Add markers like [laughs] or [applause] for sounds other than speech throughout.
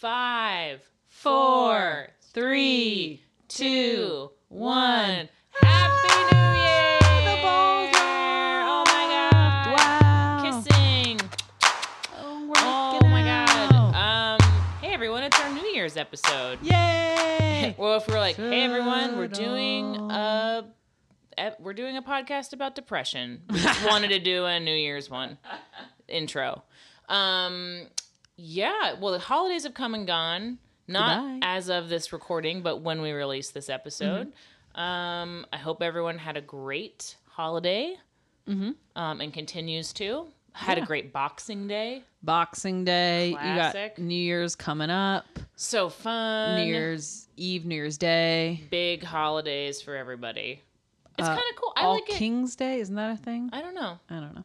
Five, Four, three, two, one. Happy New Year! The balls Oh my god! Wow. Kissing. Oh, we're Oh my god. Um, hey everyone, it's our New Year's episode. Yay! [laughs] Well, if we're like, hey everyone, we're doing a we're doing a podcast about depression. We just wanted to do a New Year's one [laughs] intro. Um, yeah. Well, the holidays have come and gone. Not Goodbye. as of this recording, but when we release this episode. Mm-hmm. Um, I hope everyone had a great holiday. Mhm. Um, and continues to. Had Yeah. a great Boxing Day. Boxing Day. Classic. You got New Year's coming up. So fun. New Year's Eve, New Year's Day. big holidays for everybody. It's Uh, kind of cool. I All like it. King's Day. Isn't that a thing? I don't know. I don't know.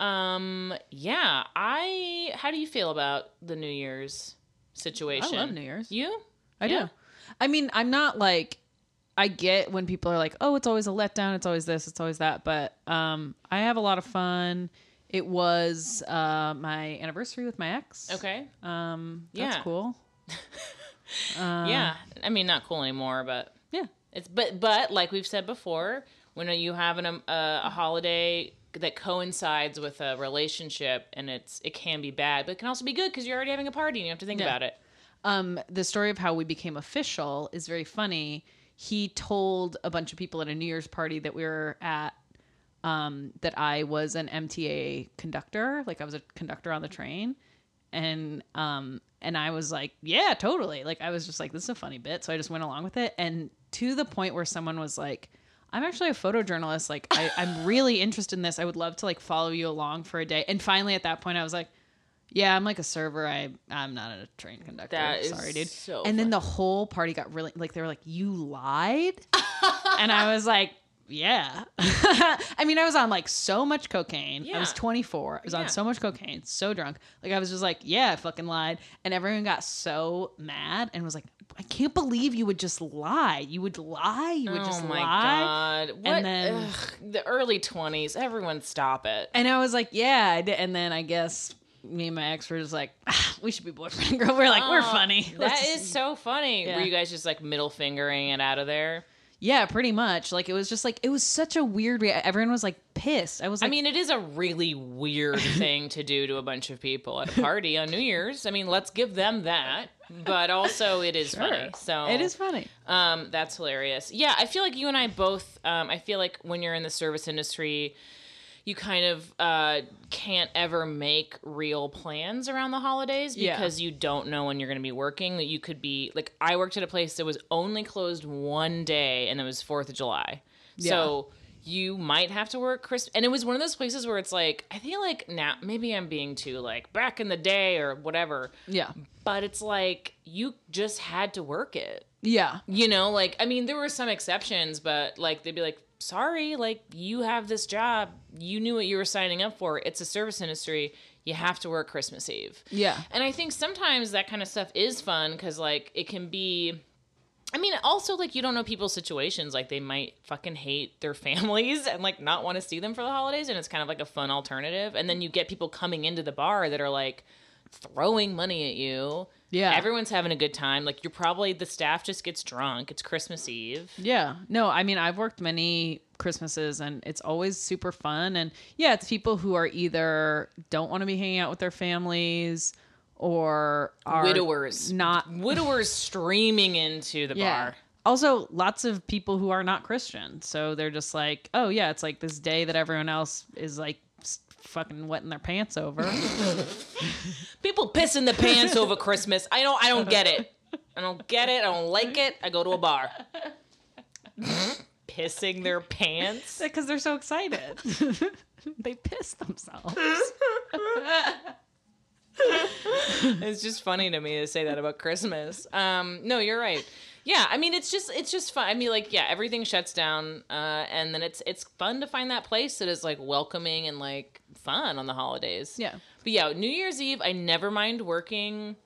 Um, yeah. I. How do you feel about the New Year's situation? I love New Year's. You? I Yeah. do. I mean, I'm not like I get when people are like, "Oh, it's always a letdown. It's always this. It's always that." But um, I have a lot of fun. It was uh, my anniversary with my ex. Okay. Um, that's Yeah. cool. Uh, [laughs] yeah. I mean, not cool anymore, but Yeah. it's but but like we've said before, when you have an, um, a, a holiday that coincides with a relationship, and it's it can be bad, but it can also be good because you're already having a party and you have to think Yeah. about it. Um, the story of how we became official is very funny. He told a bunch of people at a New Year's party that we were at um, that I was an MTA conductor, like I was a conductor on the train, and um, and I was like, yeah, totally. Like I was just like, this is a funny bit, so I just went along with it, and to the point where someone was like. I'm actually a photojournalist. Like, I, I'm really interested in this. I would love to like follow you along for a day. And finally, at that point, I was like, "Yeah, I'm like a server. I I'm not a train conductor. That is Sorry, dude." so and then the whole party got really like they were like, "You lied," [laughs] and I was like, "Yeah." [laughs] I mean, I was on like so much cocaine. Yeah. I was 24. I was Yeah. on so much cocaine, so drunk. Like I was just like, "Yeah, I fucking lied," and everyone got so mad and was like, "I can't believe you would just lie. You would lie. You would oh just my lie." god! What? then- ugh, the early twenties. Everyone, stop it. And I was like, "Yeah," And then I guess me and my ex were just like, ah, "We should be boyfriend and girl." We're like, "We're Oh, funny." [laughs] That Let's is just- so funny. Yeah. Were you guys just like middle fingering it out of there? Yeah, pretty much. Like it was just like it was such a weird. Rea- Everyone was like pissed. I was like, I mean, it is a really weird [laughs] thing to do to a bunch of people at a party on New Year's. I mean, let's give them that. But also, it is funny. So it is funny. Um, that's hilarious. Yeah, I feel like you and I both. Um, I feel like when you're in the service industry, you kind of uh, can't ever make real plans around the holidays Yeah. because you don't know when you're going to be working. That you could be like, I worked at a place that was only closed one day, and it was Fourth of July. Yeah. So you might have to work Christmas, and it was one of those places where it's like, I feel like now maybe I'm being too like back in the day or whatever, Yeah, but it's like you just had to work it. yeah, You know, like I mean, there were some exceptions, but like they'd be like, "Sorry, like you have this job. You knew what you were signing up for. It's a service industry. You have to work Christmas Eve." yeah, And I think sometimes that kind of stuff is fun because like it can be. I mean, also like you don't know people's situations. Like they might fucking hate their [laughs] families and like not want to see them for the holidays, and it's kind of like a fun alternative. And then you get people coming into the bar that are like throwing money at you. Yeah. everyone's having a good time. Like you're probably the staff just gets drunk. It's Christmas Eve. yeah. No, I mean I've worked many Christmases and it's always super fun. And yeah, it's people who are either don't want to be hanging out with their families or are Widowers, not. [laughs] widowers streaming into the Yeah. bar. Also, lots of people who are not Christian, so they're just like, oh yeah, it's like this day that everyone else is like fucking wetting their pants over. [laughs] People pissing the pants over Christmas. I don't. I don't get it. I don't get it. I don't like it. I go to a bar. [laughs] Pissing their pants. [laughs] because they're so excited. they piss themselves. It's just funny to me to say that about Christmas. Um, no, you're right. Yeah, I mean, it's just it's just fun. I mean, like, yeah, everything shuts down, uh, and then it's it's fun to find that place that is like welcoming and like fun on the holidays. Yeah. But yeah, New Year's Eve, I never mind working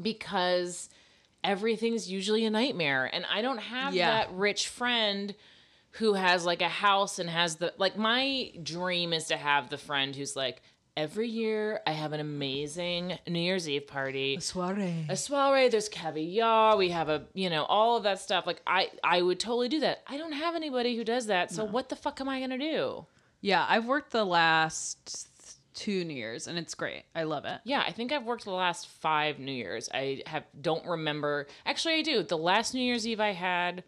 because everything's usually a nightmare, and I don't have Yeah. that rich friend who has like a house and has the like my dream is to have the friend who's like every year I have an amazing New Year's Eve party. A soiree. A soiree, there's caviar, we have a, you know, all of that stuff. Like I I would totally do that. I don't have anybody who does that. So what the fuck am I going to do? Yeah, I've worked the last two New Years and it's great. I love it. Yeah, I think I've worked the last 5 New Years. I have don't remember. Actually, I do. The last New Year's Eve I had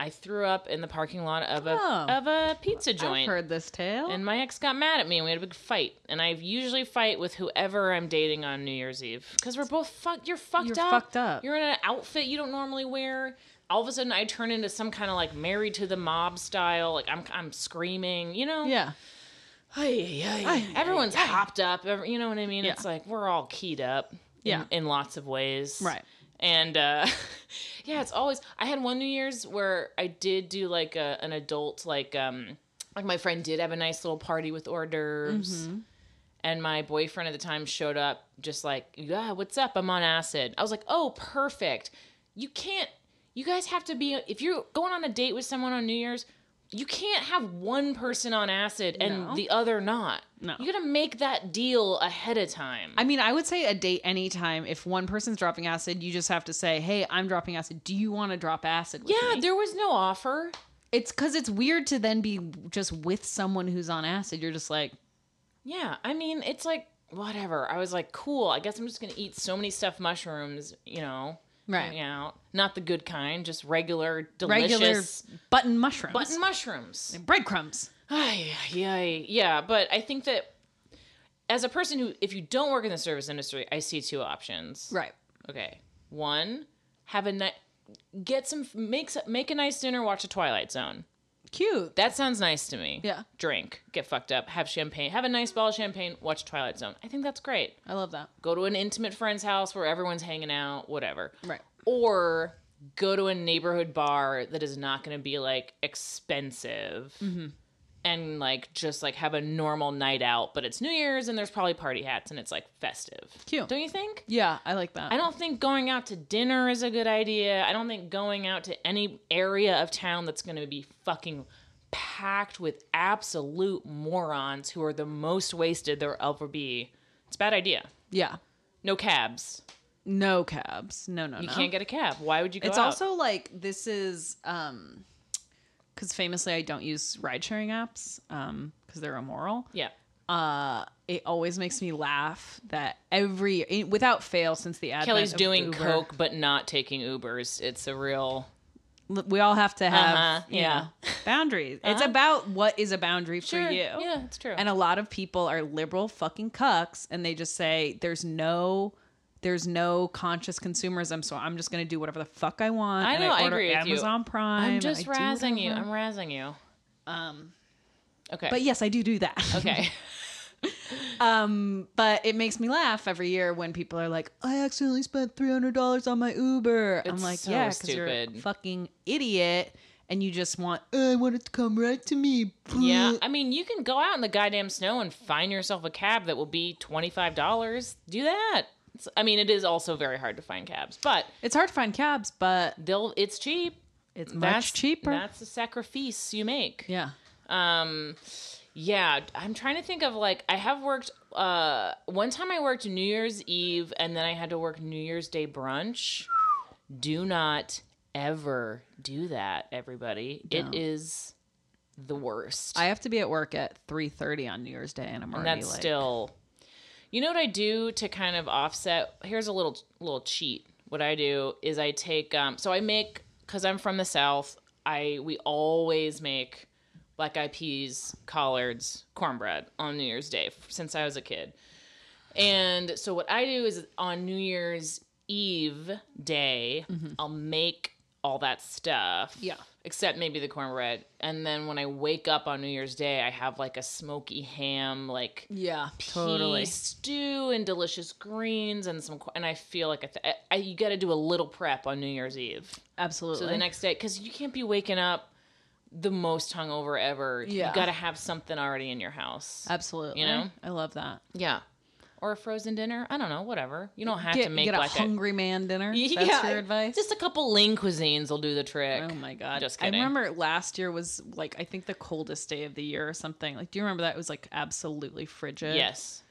I threw up in the parking lot of a Oh. of a pizza joint. I've heard this tale. And my ex got mad at me and we had a big fight. And I usually fight with whoever I'm dating on New Year's Eve. Because we're both fucked. You're fucked You're up. fucked up. You're in an outfit you don't normally wear. All of a sudden, I turn into some kind of like married to the mob style. Like I'm, I'm screaming. You know. yeah. Ay, ay, ay. Everyone's hopped up. every- You know what I mean? Yeah. It's like we're all keyed up. in- Yeah. In, lots of ways. Right. And uh, [laughs] yeah, it's always. I had one New Year's where I did do like a, an adult like um like my friend did have a nice little party with hors d'oeuvres. Mm-hmm. And my boyfriend at the time showed up just like, yeah, what's up? I'm on acid. I was like, oh, perfect. You can't, you guys have to be, if you're going on a date with someone on New Year's, you can't have one person on acid and No. the other not. No. You gotta make that deal ahead of time. I mean, I would say a date anytime. If one person's dropping acid, you just have to say, "Hey, I'm dropping acid. Do you want to drop acid?" With yeah, me? there was no offer. it's because it's weird to then be just with someone who's on acid. You're just like, Yeah, I mean, it's like whatever. I was like, cool. I guess I'm just gonna eat so many stuffed mushrooms, you know, Right. hang out. Not the good kind, just regular, delicious regular button mushrooms, button mushrooms. and breadcrumbs. Ay, yeah, yeah. But I think that as a person who, if you don't work in the service industry, I see two options. Right. Okay, one, have a night, get some, make make a nice dinner, watch a Twilight Zone. Cute. That sounds nice to me. Yeah. Drink, get fucked up, have champagne, have a nice bottle of champagne, watch Twilight Zone. I think that's great. I love that. Go to an intimate friend's house where everyone's hanging out, whatever. Right. Or go to a neighborhood bar that is not going to be like expensive Mm-hmm. And like just like have a normal night out, but it's New Year's and there's probably party hats and it's like festive. Cute. Don't you think? Yeah, I like that. I don't think going out to dinner is a good idea. I don't think going out to any area of town that's going to be fucking packed with absolute morons who are the most wasted there'll ever be. It's a bad idea. yeah. No cabs. No cabs. No, no, You no. can't get a cab. Why would you go It's out? also like this is um because famously I don't use ride sharing apps um because they're immoral. yeah. Uh, it always makes me laugh that every without fail since the advent Kelly's doing Uber, coke but not taking Ubers. It's a real We all have to have Uh-huh, yeah. know, boundaries. It's Uh-huh. about what is a boundary sure. for you. Yeah, it's true. And a lot of people are liberal fucking cucks and they just say there's no there's no conscious consumerism, so I'm just gonna do whatever the fuck I want. I and know, I order agree with you. Amazon Prime. I'm just razzing you. I'm razzing you. Um, Okay. but yes, I do do that. okay. [laughs] [laughs] Um, but it makes me laugh every year when people are like, "I accidentally spent three hundred dollars on my Uber." I'm like, so "Yeah, because you're a fucking idiot, and you just want, "Uh, I want it to come right to me." Yeah, [laughs] I mean, you can go out in the goddamn snow and find yourself a cab that will be twenty five dollars. Do that. I mean, it is also very hard to find cabs, but it's hard to find cabs, but they'll. It's cheap. it's much That's cheaper. That's the sacrifice you make. yeah, Um, yeah, I'm trying to think of like I have worked. Uh, one time I worked New Year's Eve, and then I had to work New Year's Day brunch. Do not ever do that, everybody. It is the worst. I have to be at work at three thirty on New Year's Day, and I'm and already that's like, still you know what i do to kind of offset? Here's a little little cheat. What i do is i take um so i make because i'm from the south i we always make black eyed peas collards cornbread on new year's day since i was a kid. And so what i do is on new year's eve day i'll make all that stuff Yeah. Except maybe the cornbread and then when i wake up on new year's day i have like a smoky ham like yeah, pea totally. stew and delicious greens and some and i feel like I th- I, you got to do a little prep on new year's eve Absolutely. so the next day because you can't be waking up the most hungover ever Yeah. you got to have something already in your house Absolutely. You know? I love that. yeah or a frozen dinner i don't know whatever you don't have Get, to make get a like hungry man dinner. yeah [laughs] That's your advice. just a couple lean cuisines will do the trick Oh my god! Just kidding. I remember last year was like I think the coldest day of the year or something. Like, do you remember that? It was like absolutely frigid. yes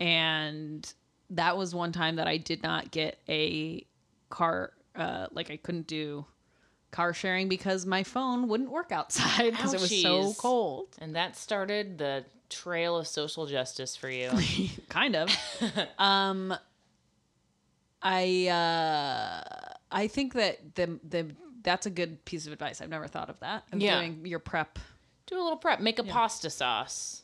and that was one time that I did not get a car. Uh, like I couldn't do car sharing because my phone wouldn't work outside [laughs] because it was so cold. And that started the trail of social justice for you. [laughs] kind of. [laughs] um, I uh, I think that the the that's a good piece of advice. I've never thought of that. Of Yeah. doing your prep. Do a little prep. Make a pasta sauce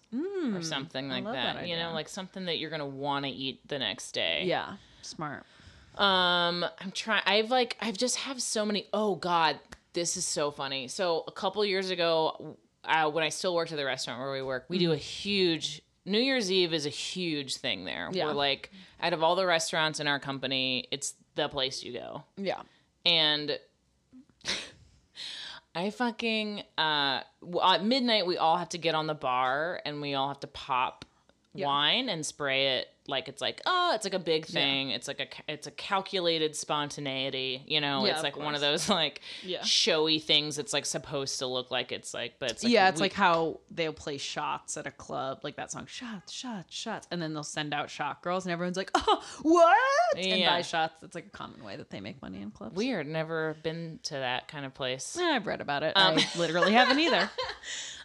or something like that. that You know, like something that you're gonna want to eat the next day. Yeah, smart. Um, I'm trying. I've like, I've just have so many. Oh God, this is so funny. So a couple years ago, uh, when I still worked at the restaurant where we work, we do a huge New Year's Eve is a huge thing there. Yeah. We're like, out of all the restaurants in our company, it's the place you go. Yeah. And [laughs] I fucking uh at midnight we all have to get on the bar and we all have to pop wine and spray it like it's like oh it's like a big thing it's like a it's a calculated spontaneity you know Yeah, it's like one of those like Yeah. showy things it's like supposed to look like it's like but it's like yeah, it's like how they'll play shots at a club, like that song, shots, shots, shots, and then they'll send out shot girls, and everyone's like, "Oh, what?" And buy shots. It's like a common way that they make money in clubs. weird never been to that kind of place Eh, I've read about it. I literally haven't either. [laughs]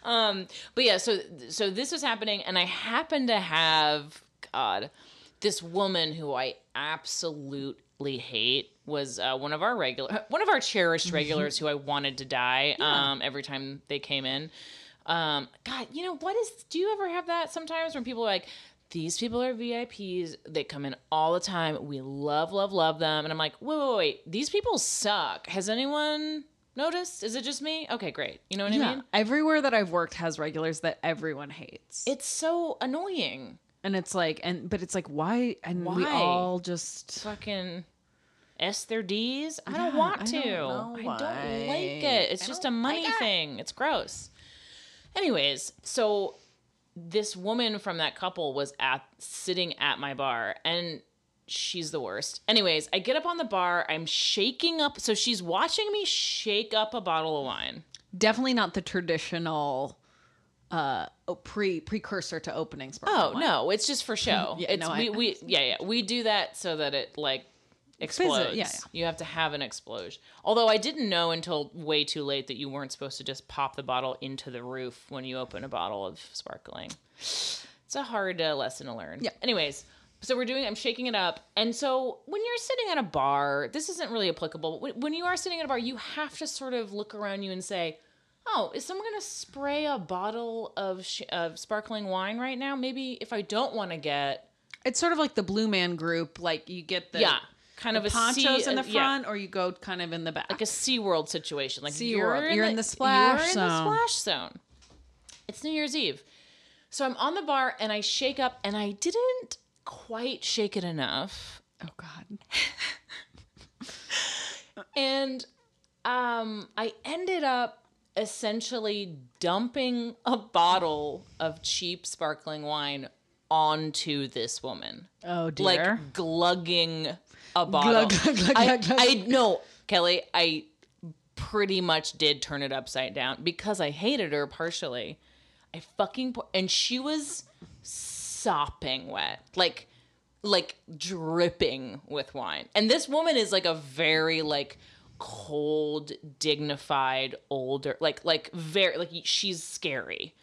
Um, but yeah, so so this was happening, and I happened to have God, this woman who I absolutely hate was uh, one of our regular, [laughs] one of our cherished regulars who I wanted to die. Um, every time they came in. Um, God, you know what is? Do you ever have that sometimes when people are like? These people are VIPs. They come in all the time. We love, love, love them. And I'm like, wait, wait, wait. These people suck. Has anyone noticed? Is it just me? Okay, great. You know what I mean? everywhere that I've worked has regulars that everyone hates, It's so annoying. And it's like, and but it's like, why? And why? we all just Fucking S their D's. I don't Yeah, want I to. don't know I don't like it. It's I just a money like it. thing. It's gross. Anyways, so this woman from that couple was at sitting at my bar and she's the worst. Anyways, I get up on the bar, I'm shaking up so she's watching me shake up a bottle of wine. definitely not the traditional uh oh, pre precursor to opening sparkling Oh wine. no, it's just for show. [laughs] Yeah, it's no, I- we, we yeah yeah we do that so that it like explodes. yeah, yeah. You have to have an explosion. Although I didn't know until way too late that you weren't supposed to just pop the bottle into the roof when you open a bottle of sparkling. It's a hard uh, lesson to learn. Yeah. Anyways, so we're doing. I'm shaking it up, and so when you're sitting at a bar, this isn't really applicable. When you are sitting at a bar, you have to sort of look around you and say. Oh, is someone going to spray a bottle of sh- of sparkling wine right now? Maybe if I don't want to get It's sort of like the Blue Man Group. Like you get the yeah, kind of a ponchos sea, in the uh, yeah, front, or you go kind of in the back. like a SeaWorld situation. Like SeaWorld. you're in, You're the, in the splash you're in zone. the splash zone. It's New Year's Eve, so I'm on the bar and I shake up, and I didn't quite shake it enough, oh God. [laughs] and um, I ended up essentially dumping a bottle of cheap sparkling wine onto this woman. Oh dear. like glugging a bottle. glug, glug, I, glug, glug. I no, Kelly, I pretty much did turn it upside down because I hated her partially. I fucking pour- and she was sopping wet, like like dripping with wine. And this woman is like a very like cold, dignified, older, like like very like she's scary.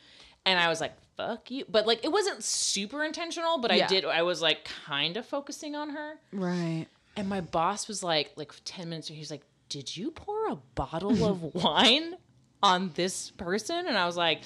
And I was like, fuck you. But like it wasn't super intentional, but I did I was like kind of focusing on her. right. And my boss was like, like 10 minutes, he was like, Did you pour a bottle of [laughs] wine on this person? And I was like,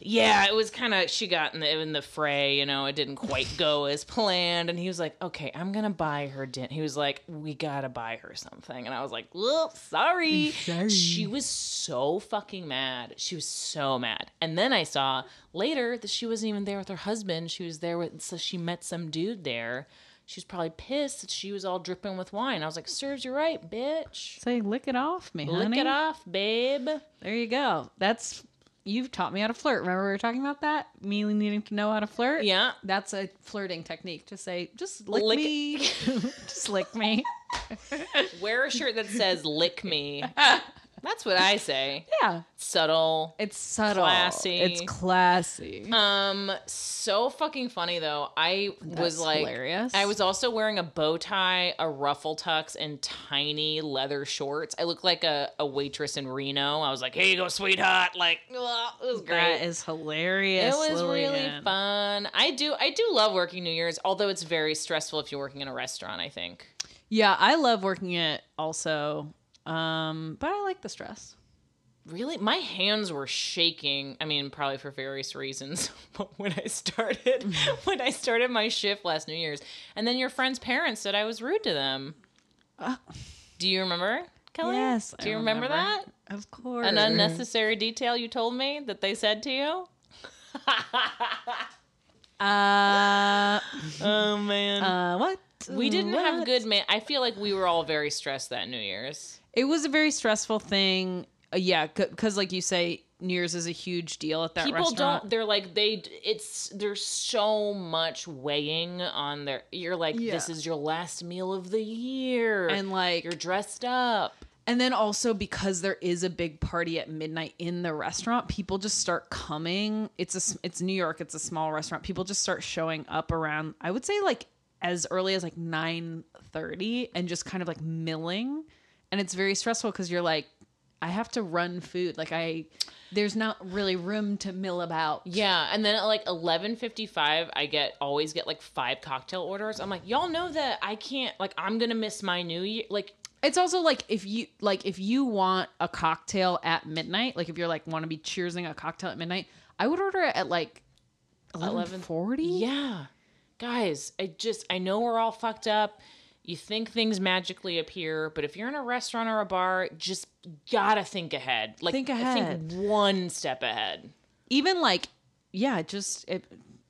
Yeah, it was kind of, she got in the, in the fray, you know, it didn't quite go [laughs] as planned. And he was like, Okay, I'm going to buy her dinner. He was like, We got to buy her something. And I was like, Well, sorry. Sorry. She was so fucking mad. She was so mad. And then I saw later that she wasn't even there with her husband. She was there with, so she met some dude there. She was probably pissed that she was all dripping with wine. I was like, serves you right, bitch. Say lick it off me, honey. Lick it off, babe. There you go. That's you've taught me how to flirt. Remember we were talking about that? Me needing to know how to flirt? Yeah. That's a flirting technique to say, just lick, Lick- me. [laughs] [laughs] just lick me. Wear a shirt that says lick me. [laughs] That's what I say. Yeah. Subtle. It's subtle. Classy. It's classy. Um, so fucking funny though. I was like, hilarious. I was also wearing a bow tie, a ruffle tux, and tiny leather shorts. I looked like a, a waitress in Reno. I was like, "Here you go, sweetheart!" Like, ugh, it was great. That is hilarious. it was really fun. I do, I do love working New Year's, although it's very stressful if you're working in a restaurant. I think. Yeah, I love working it also. Um, but I like the stress. Really, my hands were shaking. I mean, probably for various reasons. [laughs] But when I started, [laughs] when I started my shift last New Year's, and then your friend's parents said I was rude to them. Do you remember, Kelly? Yes, Do you I remember, that? Of course. An unnecessary detail you told me that they said to you? [laughs] Uh, Oh man. uh, what? we didn't have good man. I feel like we were all very stressed that New Year's. It was a very stressful thing. Uh, yeah, because like you say, New Year's is a huge deal at that restaurant. people restaurant. don't they're like they it's there's so much weighing on their you're like Yeah. this is your last meal of the year and like you're dressed up And then also because there is a big party at midnight in the restaurant, people just start coming. It's a it's New York, it's a small restaurant. People just start showing up around I would say like as early as like 9:30 and just kind of like milling. And it's very stressful cuz you're like I have to run food. Like I there's not really room to mill about. yeah and then at like 11:55 I get always get like five cocktail orders I'm like y'all know that I can't like I'm going to miss my new year like It's also like if you like if you want a cocktail at midnight, like if you're like want to be cheersing a cocktail at midnight, I would order it at like 11:40. Yeah. Guys, I just I know we're all fucked up. You think things magically appear, but if you're in a restaurant or a bar, just gotta think ahead. Like Think ahead. Think one step ahead. Even like yeah, just it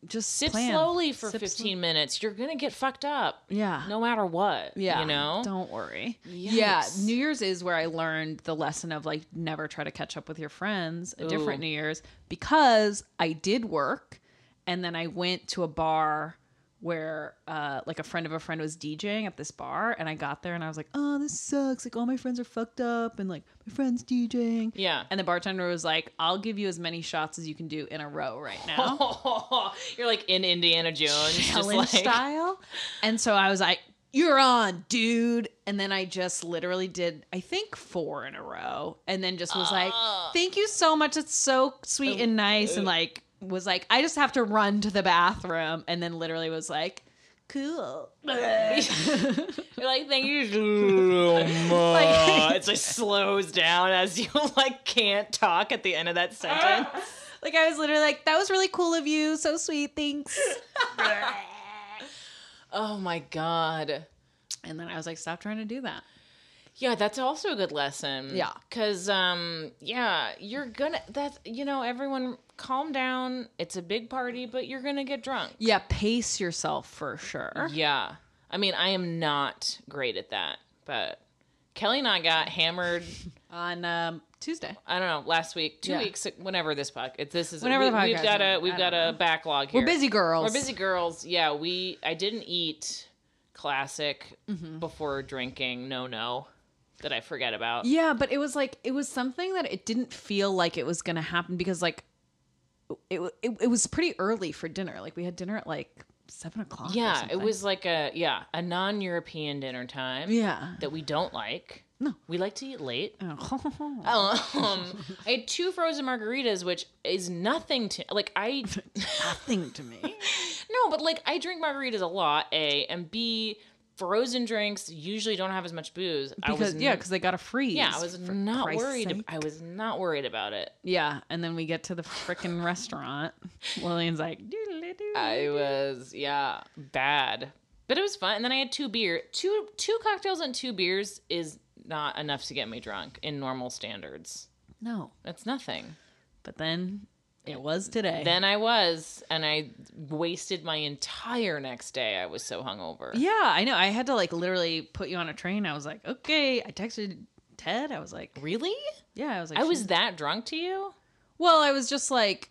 just Sip plan. slowly for Sip 15 minutes. You're gonna get fucked up. Yeah. No matter what. Yeah. You know? Don't worry. Yeah. New Year's is where I learned the lesson of like never try to catch up with your friends a different New Year's because I did work and then I went to a bar where uh like a friend of a friend was DJing at this bar and I got there and I was like, "Oh, this sucks. Like all my friends are fucked up and like my friend's DJing." Yeah. And the bartender was like, "I'll give you as many shots as you can do in a row right now." [laughs] You're like in Indiana Jones. challenge like, style. And so I was like, "You're on, dude!" And then I just literally did, I think, four in a row, and then just was like, Ah. "Thank you so much. It's so sweet and nice." And like, was like, I just have to run to the bathroom, and then literally was like, "Cool." [laughs] You're like, thank you so much. it just slows down as you like can't talk at the end of that sentence. [laughs] like I was literally like, "That was really cool of you. So sweet. Thanks." [laughs] oh my god. and then I was like, "Stop trying to do that." Yeah, that's also a good lesson. Yeah. Cause um yeah, you're gonna that's you know, everyone calm down. It's a big party, but you're gonna get drunk. Yeah, pace yourself for sure. Yeah. I mean, I am not great at that, but Kelly and I got hammered. [laughs] On um, Tuesday. I don't know last week, two Yeah. weeks, whenever this podcast. This is Whenever we, the we've got a we've got don't a backlog here. We're busy girls. We're busy girls. Yeah, we. I didn't eat classic Mm-hmm. before drinking. No, no, that I forget about. Yeah, but it was like it was something that it didn't feel like it was going to happen because like it, it it was pretty early for dinner. Like we had dinner at like seven o'clock. or Yeah, it was like a yeah a non-European dinner time. Yeah. that we don't like. No. we like to eat late. Oh. [laughs] Um, I had two frozen margaritas, which is nothing to like. I [laughs] Nothing to me. [laughs] no, but like I drink margaritas a lot. A and B, frozen drinks usually don't have as much booze. I Because was yeah, because they got to freeze. yeah, I was not Christ's worried. sake. I was not worried about it. Yeah, and then we get to the freaking restaurant. [laughs] Lillian's like, I was yeah bad, but it was fun. And then I had two beer, two two cocktails and two beers is not enough to get me drunk in normal standards. no, That's nothing. but then it was today. Then I was, and I wasted my entire next day. I was so hungover. yeah, I know. I had to like literally put you on a train. I was like, okay. I texted Ted. I was like, Really? yeah. I was like, I was "Should- that drunk to you? Well, I was just like,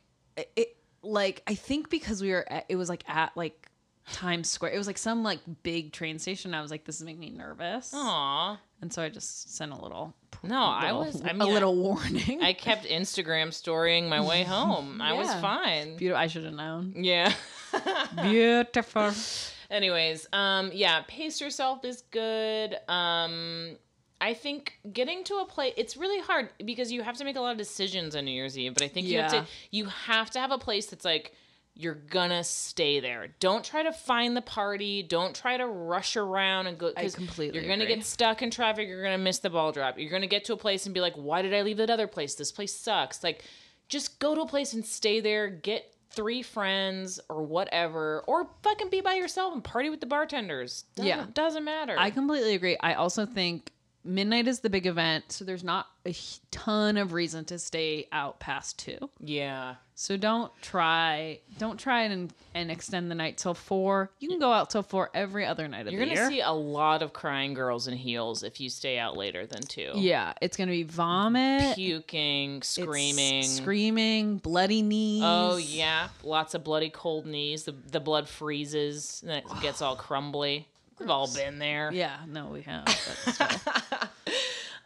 it, like I think because we were, at, it was like at like Times Square. It was like some like big train station. I was like, this is making me nervous. Aw. And so I just sent a little No, I little- was. I a mean, a little warning. I kept Instagram storying my way home. I was fine. Beautiful. I should have known. Yeah. [laughs] Beautiful. [laughs] Anyways, um, yeah, pace yourself is good. Um, I think getting to a place it's really hard because you have to make a lot of decisions on New Year's Eve. But I think you have to you have to have a place that's like you're gonna stay there. Don't try to find the party. Don't try to rush around and go. I completely You're gonna agree. get stuck in traffic. You're gonna miss the ball drop. You're gonna get to a place and be like, "Why did I leave that other place? This place sucks." Like, just go to a place and stay there. Get three friends or whatever, or fucking be by yourself and party with the bartenders. Doesn't, Yeah. doesn't matter. I completely agree. I also think midnight is the big event, so there's not a ton of reason to stay out past two. yeah. So don't try, don't try and and extend the night till four. You can go out till four every other night of the year. You're gonna see a lot of crying girls in heels if you stay out later than two. yeah, it's gonna be vomit, Puking, screaming. screaming, bloody knees. Oh yeah, lots of bloody cold knees. The the blood freezes and it gets all crumbly. We've all been there. yeah. No, we have. [laughs]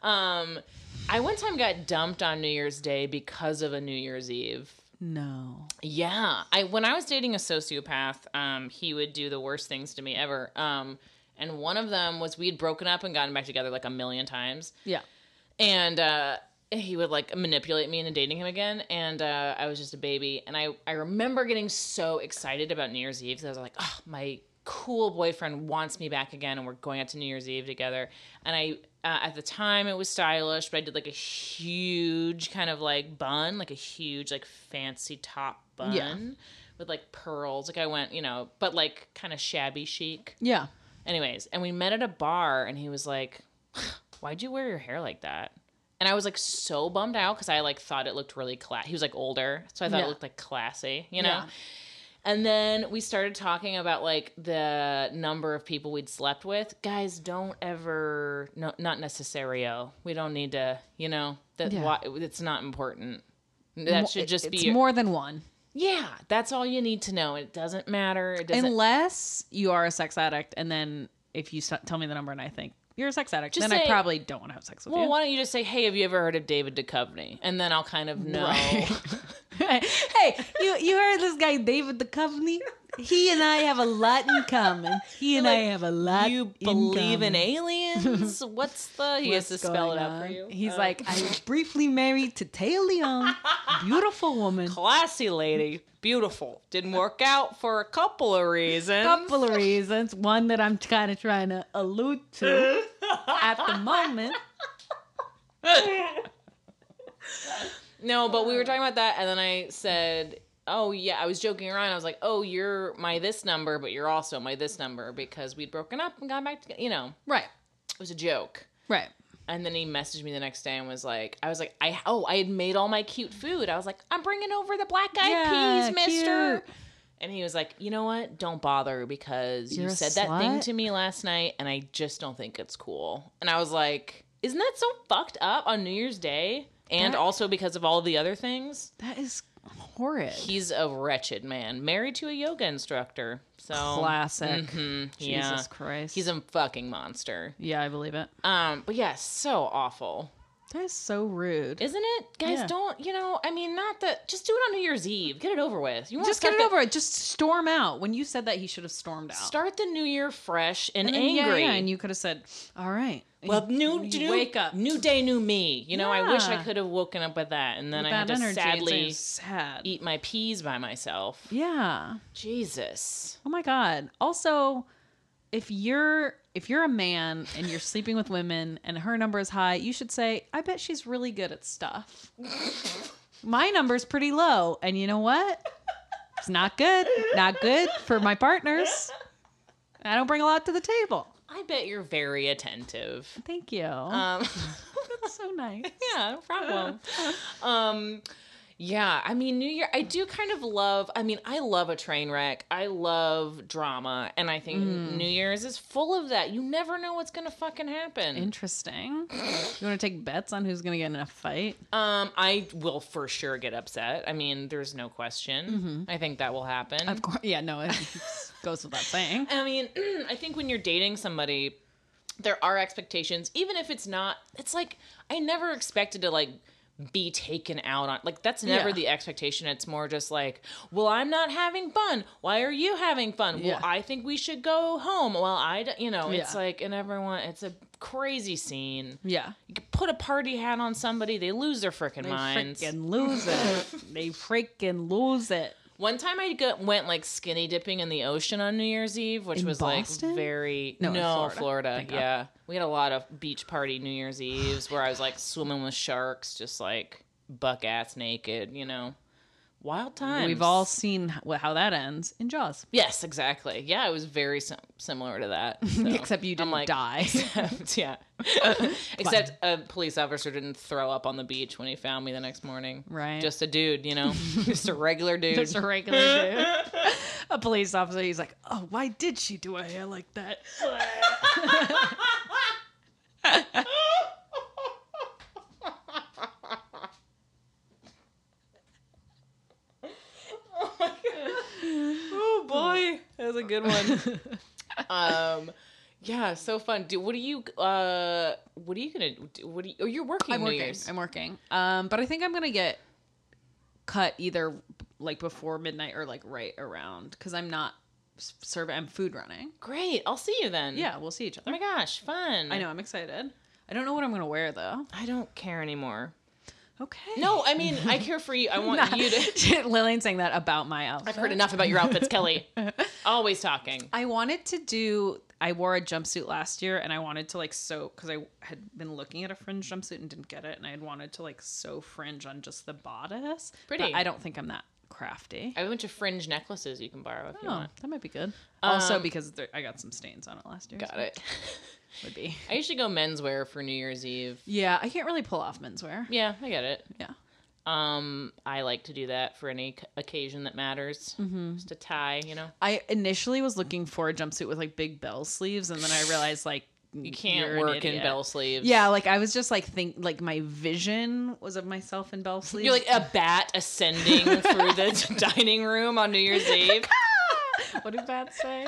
Um, I one time got dumped on New Year's Day because of a New Year's Eve. no. Yeah, I when I was dating a sociopath, um, he would do the worst things to me ever. Um, and one of them was we'd broken up and gotten back together like a million times. Yeah. and uh he would like manipulate me into dating him again and uh i was just a baby and i i remember getting so excited about new year's eve 'cause i was like oh my cool boyfriend wants me back again and we're going out to new year's eve together and i uh, at the time it was stylish but i did like a huge kind of like bun like a huge like fancy top bun Yeah. with like pearls like i went you know but like kind of shabby chic Yeah. Anyways, and we met at a bar, and he was like, "Why'd you wear your hair like that?" And I was like so bummed out because I like thought it looked really class. He was like older, so I thought Yeah. it looked like classy, you know. Yeah. And then we started talking about like the number of people we'd slept with. Guys, don't ever no, not necessario. We don't need to, you know, that Yeah. why, it's not important. That should just it's be more than one. yeah. That's all you need to know. It doesn't matter. It doesn't. Unless you are a sex addict, and then if you tell me the number and I think you're a sex addict, Just then I probably don't want to have sex with well, you. Well, why don't you just say, "Hey, have you ever heard of David Duchovny?" And then I'll kind of know. [laughs] [laughs] hey, you you heard this guy David Duchovny? He and I have a lot in common. He and I have a lot. you believe in common. aliens? [laughs] What's the? He has to spell it out for you. He's Uh, like, I was briefly married to Téa Leoni, beautiful woman. classy lady, beautiful. Didn't work out for a couple of reasons. Couple of reasons. One that I'm kind of trying to allude to at the moment. [laughs] No, but we were talking about that, and then I said, "Oh yeah," I was joking around. I was like, "Oh, you're my this number, but you're also my this number because we'd broken up and gone back together." You know, Right. it was a joke. Right. And then he messaged me the next day and was like, I was like, I oh, I had made all my cute food. I was like, I'm bringing over the black eyed Yeah, peas, mister. cute. And he was like, you know what? Don't bother because You're you a said that thing slut? to me last night and I just don't think it's cool. And I was like, isn't that so fucked up on New Year's Day? And That- also because of all the other things? That is horrid. He's a wretched man, married to a yoga instructor. So Classic. Mhm, Jesus yeah. Christ. He's a fucking monster. yeah, I believe it. Um, but yeah, so awful. That is so rude. Isn't it? Guys, Yeah. don't, you know, I mean, not that, just do it on New Year's Eve. Get it over with. You want Just get it over it. Just storm out. When you said that, he should have stormed out. Start the new year fresh and, And then, yeah, angry. yeah, and you could have said, "All right." Well, new, new, wake up. new day, new me. You know, I wish I could have woken up with that, and then I Bad had to energy. and so you're sadly sad. eat my peas by myself. Yeah. Jesus. Oh my god. Also, if you're if you're a man and you're sleeping with women and her number is high, you should say, "I bet she's really good at stuff." [laughs] my number's pretty low, and you know what? It's not good. Not good for my partners. I don't bring a lot to the table. I bet you're very attentive. Thank you. Um, [laughs] That's so nice. [laughs] yeah, no problem. [laughs] um, yeah, I mean, New Year, I do kind of love, I mean, I love a train wreck. I love drama. And I think Mm. New Year's is full of that. You never know what's going to fucking happen. Interesting. You want to take bets on who's going to get in a fight? um, I will for sure get upset. I mean, there's no question. I think that will happen. Mm-hmm. Of course. Yeah, no. it [laughs] Goes without saying. I mean, [clears throat] I think when you're dating somebody, there are expectations, even if it's not. It's like I never expected to like be taken out on. Like that's never Yeah. the expectation. It's more just like, well, I'm not having fun. Why are you having fun? Yeah. Well, I think we should go home. Well, I, d-" you know, it's Yeah. like, and everyone, it's a crazy scene. Yeah. You put a party hat on somebody, they lose their freaking minds. Freaking lose it. they freaking lose it. One time I go, went like skinny dipping in the ocean on New Year's Eve, which In was Boston? like very No, no, Florida. Florida. God. yeah, we had a lot of beach party New Year's Eves where I was like swimming with sharks, just like buck ass naked. You know, wild times. We've all seen how that ends in Jaws. yes, exactly. Yeah, it was very sim- similar to that. [laughs] so Except you didn't like, die. Except, [laughs] yeah. [laughs] Except a police officer didn't throw up on the beach when he found me the next morning. Right. Just a dude, you know, just a regular dude. Just a regular dude. a police officer. He's like, oh, why did she do her hair like that? Oh boy, that was a good one. [laughs] um, yeah, so fun. Do what are you? Uh, what are you gonna? do? What are you? Oh, you're working I'm New working. Year's. I'm working. Um, but I think I'm gonna get cut either like before midnight or like right around because I'm not serving. I'm food running. Great. I'll see you then. Yeah, we'll see each other. Oh my gosh, fun. I know. I'm excited. I don't know what I'm gonna wear though. I don't care anymore. Okay. No, I mean I care for you. I [laughs] want you to. [laughs] Lillian saying that about my outfit. I've heard enough about your outfits, Kelly. Always talking. I wanted to do. I wore a jumpsuit last year, and I wanted to like sew because I had been looking at a fringe jumpsuit and didn't get it, and I had wanted to like sew fringe on just the bodice. Pretty. But I don't think I'm that crafty. I have a bunch of fringe necklaces you can borrow if you Oh, want. that might be good. also, Um, because there, I got some stains on it last year. Got so it. [laughs] Would be. I usually go menswear for New Year's Eve. Yeah, I can't really pull off menswear. Yeah, I get it. Yeah. Um, I like to do that for any c- occasion that matters. Mm-hmm. Just a tie, you know. I initially was looking for a jumpsuit with like big bell sleeves, and then I realized like [laughs] You can't work in bell sleeves. Yeah, like I was just like think like my vision was of myself in bell [laughs] sleeves. You're like a bat ascending [laughs] through the dining room on New Year's Eve. what did that say?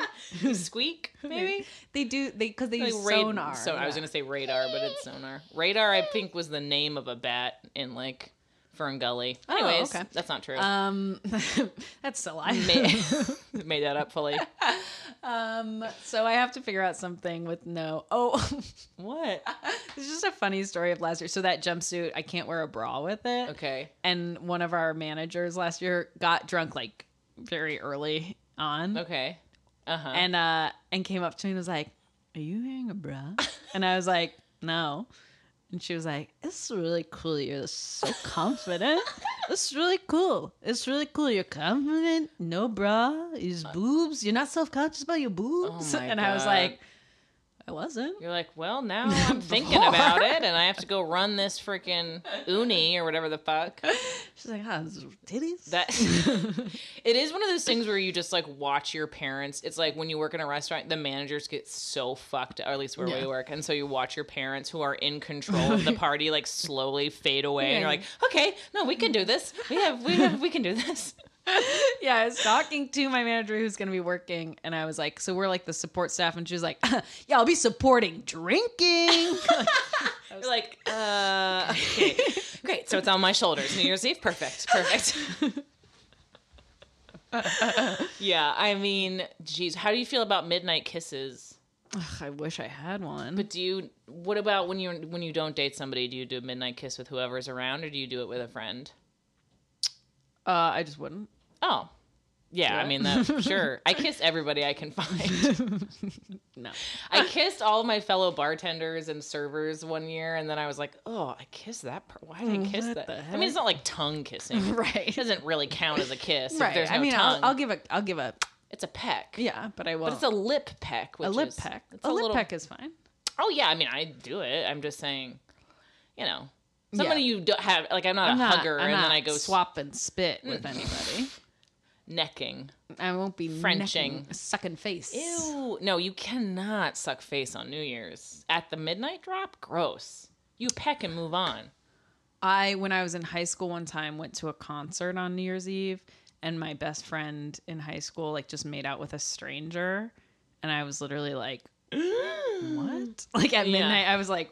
Squeak, maybe? They do they because they Like use ra- sonar. So I was gonna say radar, but it's sonar. Radar, I think, was the name of a bat in like FernGully. Oh, Anyways, okay. that's not true. Um, [laughs] that's a lie. made, [laughs] [laughs] made that up fully. um, so I have to figure out something with no. Oh, What? it's just a funny story of last year. So that jumpsuit, I can't wear a bra with it. Okay. And one of our managers last year got drunk like very early on, Okay. Uh huh. and uh, and came up to me and was like, "Are you wearing a bra?" and I was like, "No." And she was like, "It's really cool. You're so confident. it's really cool. It's really cool. You're confident. No bra. Is boobs. You're not self conscious about your boobs." Uh, Oh [laughs] and I was like, "I wasn't." You're like, well, now [laughs] I'm thinking about it, and I have to go [laughs] run this freaking uni or whatever the fuck. She's like, "Ah, titties." That [laughs] it is one of those things where you just like watch your parents. It's like when you work in a restaurant, the managers get so fucked, or at least where Yeah. we work, and so you watch your parents who are in control of the party like slowly fade away, and you're like, okay, no, we can do this. We have, we have, we can do this. [laughs] yeah, I was talking to my manager who's going to be working, and I was like, "So we're like the support staff," and she was like, [laughs] "Yeah, I'll be supporting drinking." [laughs] You're like, uh, okay, great. So it's on my shoulders. New Year's Eve, perfect, perfect. yeah, I mean, geez, how do you feel about midnight kisses? Ugh, I wish I had one. But do you? What about when you when you don't date somebody? Do you do a midnight kiss with whoever's around, or do you do it with a friend? Uh, I just wouldn't. Oh, yeah. I mean, that [laughs] sure. I kiss everybody I can find. [laughs] No. I kissed all of my fellow bartenders and servers one year, and then I was like, "Oh, I kissed that. Per- Why did I kiss What that? I mean, it's not like tongue kissing. [laughs] right. It doesn't really count as a kiss. If Right. there's no I mean, tongue. I'll, I'll give a, I'll give a, it's a peck. yeah, but I won't. But it's a lip peck. Which a lip is- peck. A, a, lip little. peck is fine. Oh yeah, I mean, I do it. I'm just saying, you know, somebody Yeah. you don't have. Like, I'm not I'm a not, hugger, I'm and then I go swap and spit with anybody. [laughs] necking. I won't be Frenching. necking, sucking face. Ew. No, you cannot suck face on New Year's at the midnight drop. Gross. You peck and move on. I when I was in high school one time went to a concert on New Year's Eve and my best friend in high school like just made out with a stranger, and I was literally like, [gasps] "What?" [laughs] Like at Yeah. midnight, I was like,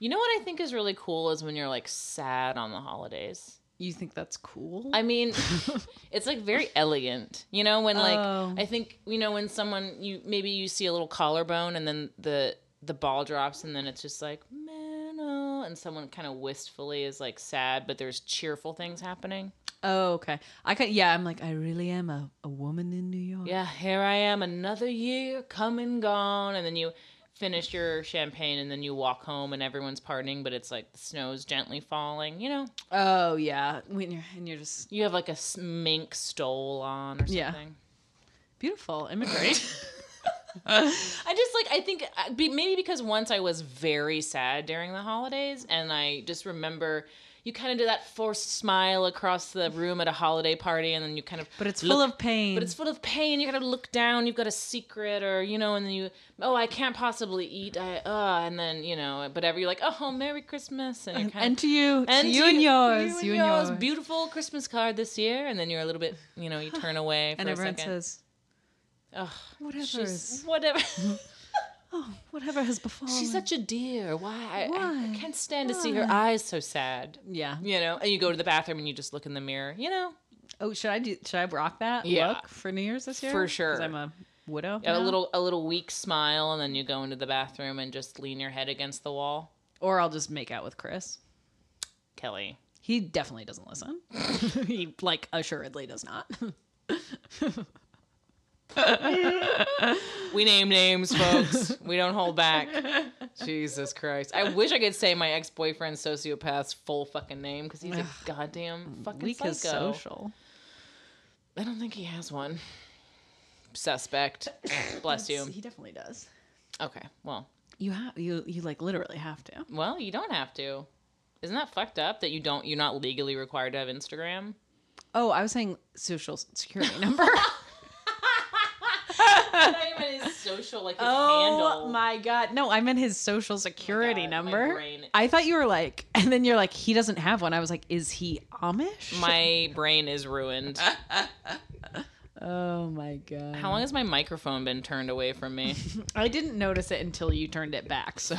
You know what I think is really cool is when you're like sad on the holidays. "You think that's cool?" I mean, [laughs] it's like very elegant. You know, when like Oh. I think you know when someone you maybe you see a little collarbone and then the the ball drops and then it's just like Mano and someone kind of wistfully is like sad, but there's cheerful things happening. oh, okay. I can. Yeah, I'm like, I really am a, a woman in New York. Yeah, here I am, another year come and gone, and then you finish your champagne and then you walk home and everyone's partying, but it's like the snow's gently falling. You know, Oh yeah. When you're and you're just you have like a mink stole on or something. Yeah. beautiful imagery. [laughs] [laughs] I just like I think uh, maybe because once I was very sad during the holidays, and I just remember you kind of do that forced smile across the room at a holiday party, and then you kind of but it's look- full of pain. But it's full of pain. You gotta look down. You've got a secret, or you know, and then you, oh, I can't possibly eat. I, uh, and then you know, but ever you're like, oh, Merry Christmas, and you're kind and of to you, to you and yours, you and yours. Beautiful Christmas card this year, and then you're a little bit, you know, you turn [sighs] away for and a everyone second. says, Ugh, whatever whatever. [laughs] oh, whatever has befallen. She's such a dear. Why? I, I, I can't stand to see her eyes so sad. yeah. You know, and you go to the bathroom and you just look in the mirror. You know, Oh, should I do? Should I rock that Yeah. look for New Year's this year? For sure. I'm a widow. a little a little weak smile, and then you go into the bathroom and just lean your head against the wall. or I'll just make out with Chris. Kelly. He definitely doesn't listen. [laughs] he like assuredly does not. [laughs] [laughs] We name names, folks. we don't hold back. Jesus Christ. I wish I could say my ex boyfriend's sociopath's full fucking name because he's a [sighs] goddamn fucking Weak psycho. as social. I don't think he has one. Suspect. [coughs] Bless you. He definitely does. Okay. Well, You have you you like literally have to. well, you don't have to. Isn't that fucked up that you don't? You're not legally required to have Instagram. Oh, I was saying social security number. [laughs] I meant his social, like his oh my god. No, I meant his social security God, my number. brain- I thought you were like [laughs] and then you're like he doesn't have one. I was like is he Amish? My brain is ruined. [laughs] Oh my god. How long has my microphone been turned away from me? [laughs] I didn't notice it until you turned it back, so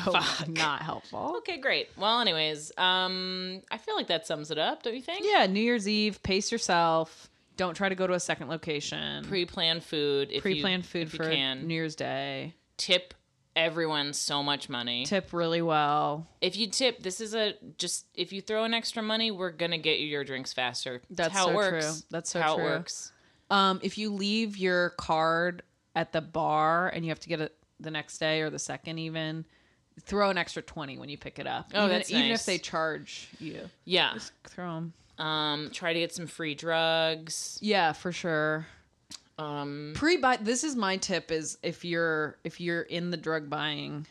not helpful. Okay, great. Well, anyways, um, I feel like that sums it up, don't you think? Yeah, New Year's Eve, pace yourself. Don't try to go to a second location. Pre-planned food. If you- Pre-planned food if for can. New Year's Day. Tip everyone so much money. Tip really well. If you tip, this is a just if you throw in extra money, we're gonna get you your drinks faster. That's how so it works. true. That's so how true. it works. Um, if you leave your card at the bar and you have to get it the next day or the second, even throw an extra twenty when you pick it up. Oh, even, that's even if they charge you, Yeah. Just throw them. Um, try to get some free drugs. Yeah, for sure. Um, Pre-buy. This is my tip: is if you're if you're in the drug buying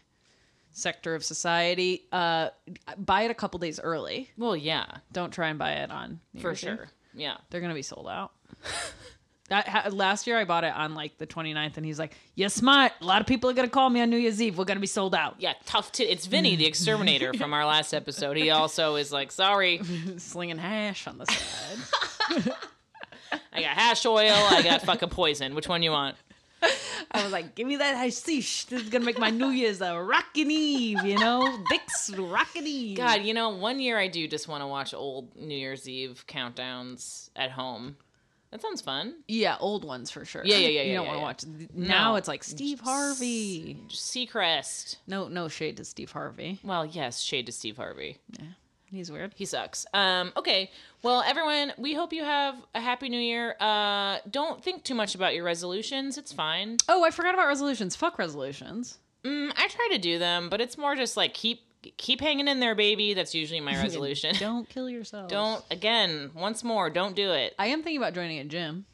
sector of society, uh, buy it a couple days early. well, yeah, Don't try and buy it on New for Year's Eve. sure. Yeah. They're gonna be sold out. [laughs] that ha- last year I bought it on like the 29th, and he's like, "You're smart. A lot of people are gonna call me on New Year's Eve. We're gonna be sold out." Yeah, tough tit. It's Vinny, the exterminator from our last episode. He also is like, sorry, [laughs] Slinging hash on the side. [laughs] [laughs] I got hash oil, I got fucking poison. Which one you want? I was like, "Give me that hashish. This is gonna make my New Year's a rockin' eve, you know, Dick's rockin' eve." God, you know, one year I do just want to watch old New Year's Eve countdowns at home. That sounds fun. Yeah, old ones for sure. Yeah, yeah, yeah, [laughs] You yeah, don't yeah, want to watch. Now No. it's like Steve Harvey. Seacrest. No, no shade to Steve Harvey. Well, yes, shade to Steve Harvey. Yeah, he's weird. He sucks. Um, okay. Well, everyone, we hope you have a happy new year. Uh, don't think too much about your resolutions. It's fine. Oh, I forgot about resolutions. Fuck resolutions. Mm, I try to do them, but it's more just like keep keep hanging in there, baby. That's usually my [laughs] resolution. [laughs] Don't kill yourself. don't again, once more, don't do it. I am thinking about joining a gym.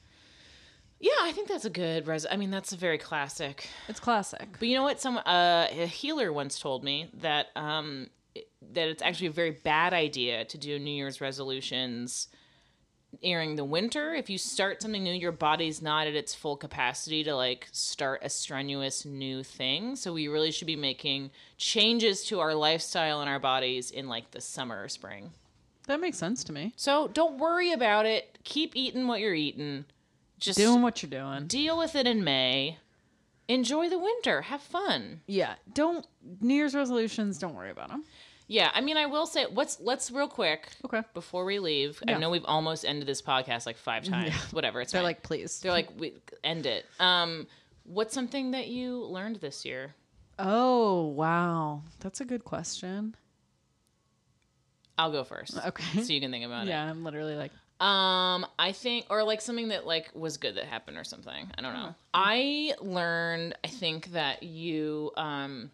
Yeah, I think that's a good res. I mean, that's a very classic. It's classic. But you know what? Some uh, a healer once told me that um, that it's actually a very bad idea to do New Year's resolutions during the winter. If you start something new, your body's not at its full capacity to like start a strenuous new thing. So we really should be making changes to our lifestyle and our bodies in like the summer or spring. That makes sense to me. So don't worry about it. Keep eating what you're eating. Just Doing what you're doing. deal with it in May. Enjoy the winter. Have fun. Yeah. Don't New Year's resolutions. Don't worry about them. Yeah, I mean, I will say, what's let's real quick Okay. before we leave. I know we've almost ended this podcast like five [laughs] times. Whatever, it's They're fine. like, please. they're like, we end it. Um, what's something that you learned this year? oh wow, that's a good question. I'll go first. Okay. so you can think about it. Yeah, I'm literally like. Um, I think, or like something that like was good that happened or something. I don't know. I learned. I think that you um.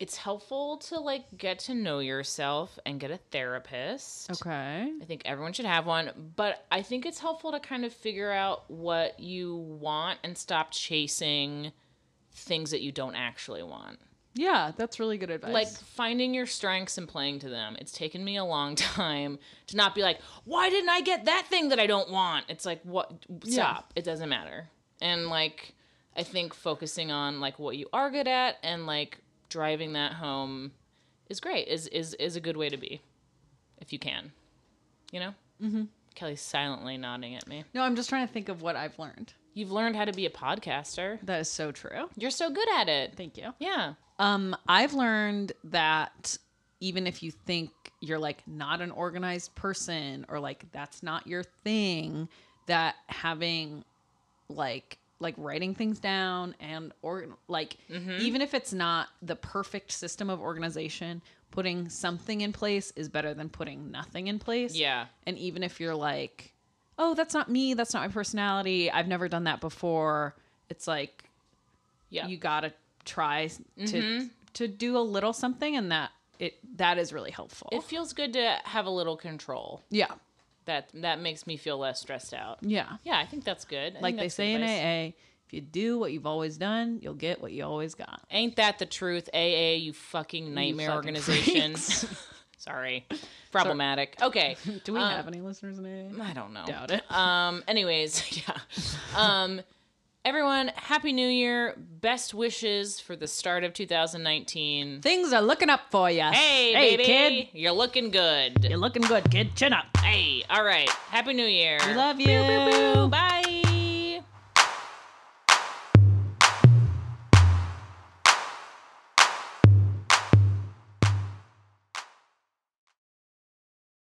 It's helpful to like get to know yourself and get a therapist. okay. I think everyone should have one, but I think it's helpful to kind of figure out what you want and stop chasing things that you don't actually want. Yeah, that's really good advice. Like finding your strengths and playing to them. It's taken me a long [laughs] time to not be like, why didn't I get that thing that I don't want? It's like, what? Stop. It doesn't matter. And like, I think focusing on like what you are good at and like driving that home is great. Is is is a good way to be, if you can. You know. Mm-hmm. Kelly's silently nodding at me. no, I'm just trying to think of what I've learned. You've learned how to be a podcaster. That is so true. You're so good at it. Thank you. Yeah. Um, I've learned that even if you think you're like not an organized person or like that's not your thing, that having like like writing things down and or like mm-hmm. even if it's not the perfect system of organization, putting something in place is better than putting nothing in place. Yeah. And even if you're like, "Oh, that's not me, that's not my personality. I've never done that before." It's like Yeah. you gotta try to mm-hmm. to do a little something and that it that is really helpful it feels good to have a little control. yeah that that makes me feel less stressed out. yeah Yeah, I think that's good. I like they say in aa if you do what you've always done you'll get what you always got Ain't that the truth? AA, you fucking nightmare fucking organization. [laughs] [laughs] Sorry. Problematic. Okay. [laughs] do we Uh, have any listeners in aa I don't know. Doubt it. Um anyways, yeah. Um everyone, happy new year. Best wishes for the start of 2019. things are looking up for you Hey, hey baby. kid You're looking good. you're looking good kid chin up Hey, all right. Happy new year. we love you Boo, boo, boo. Bye.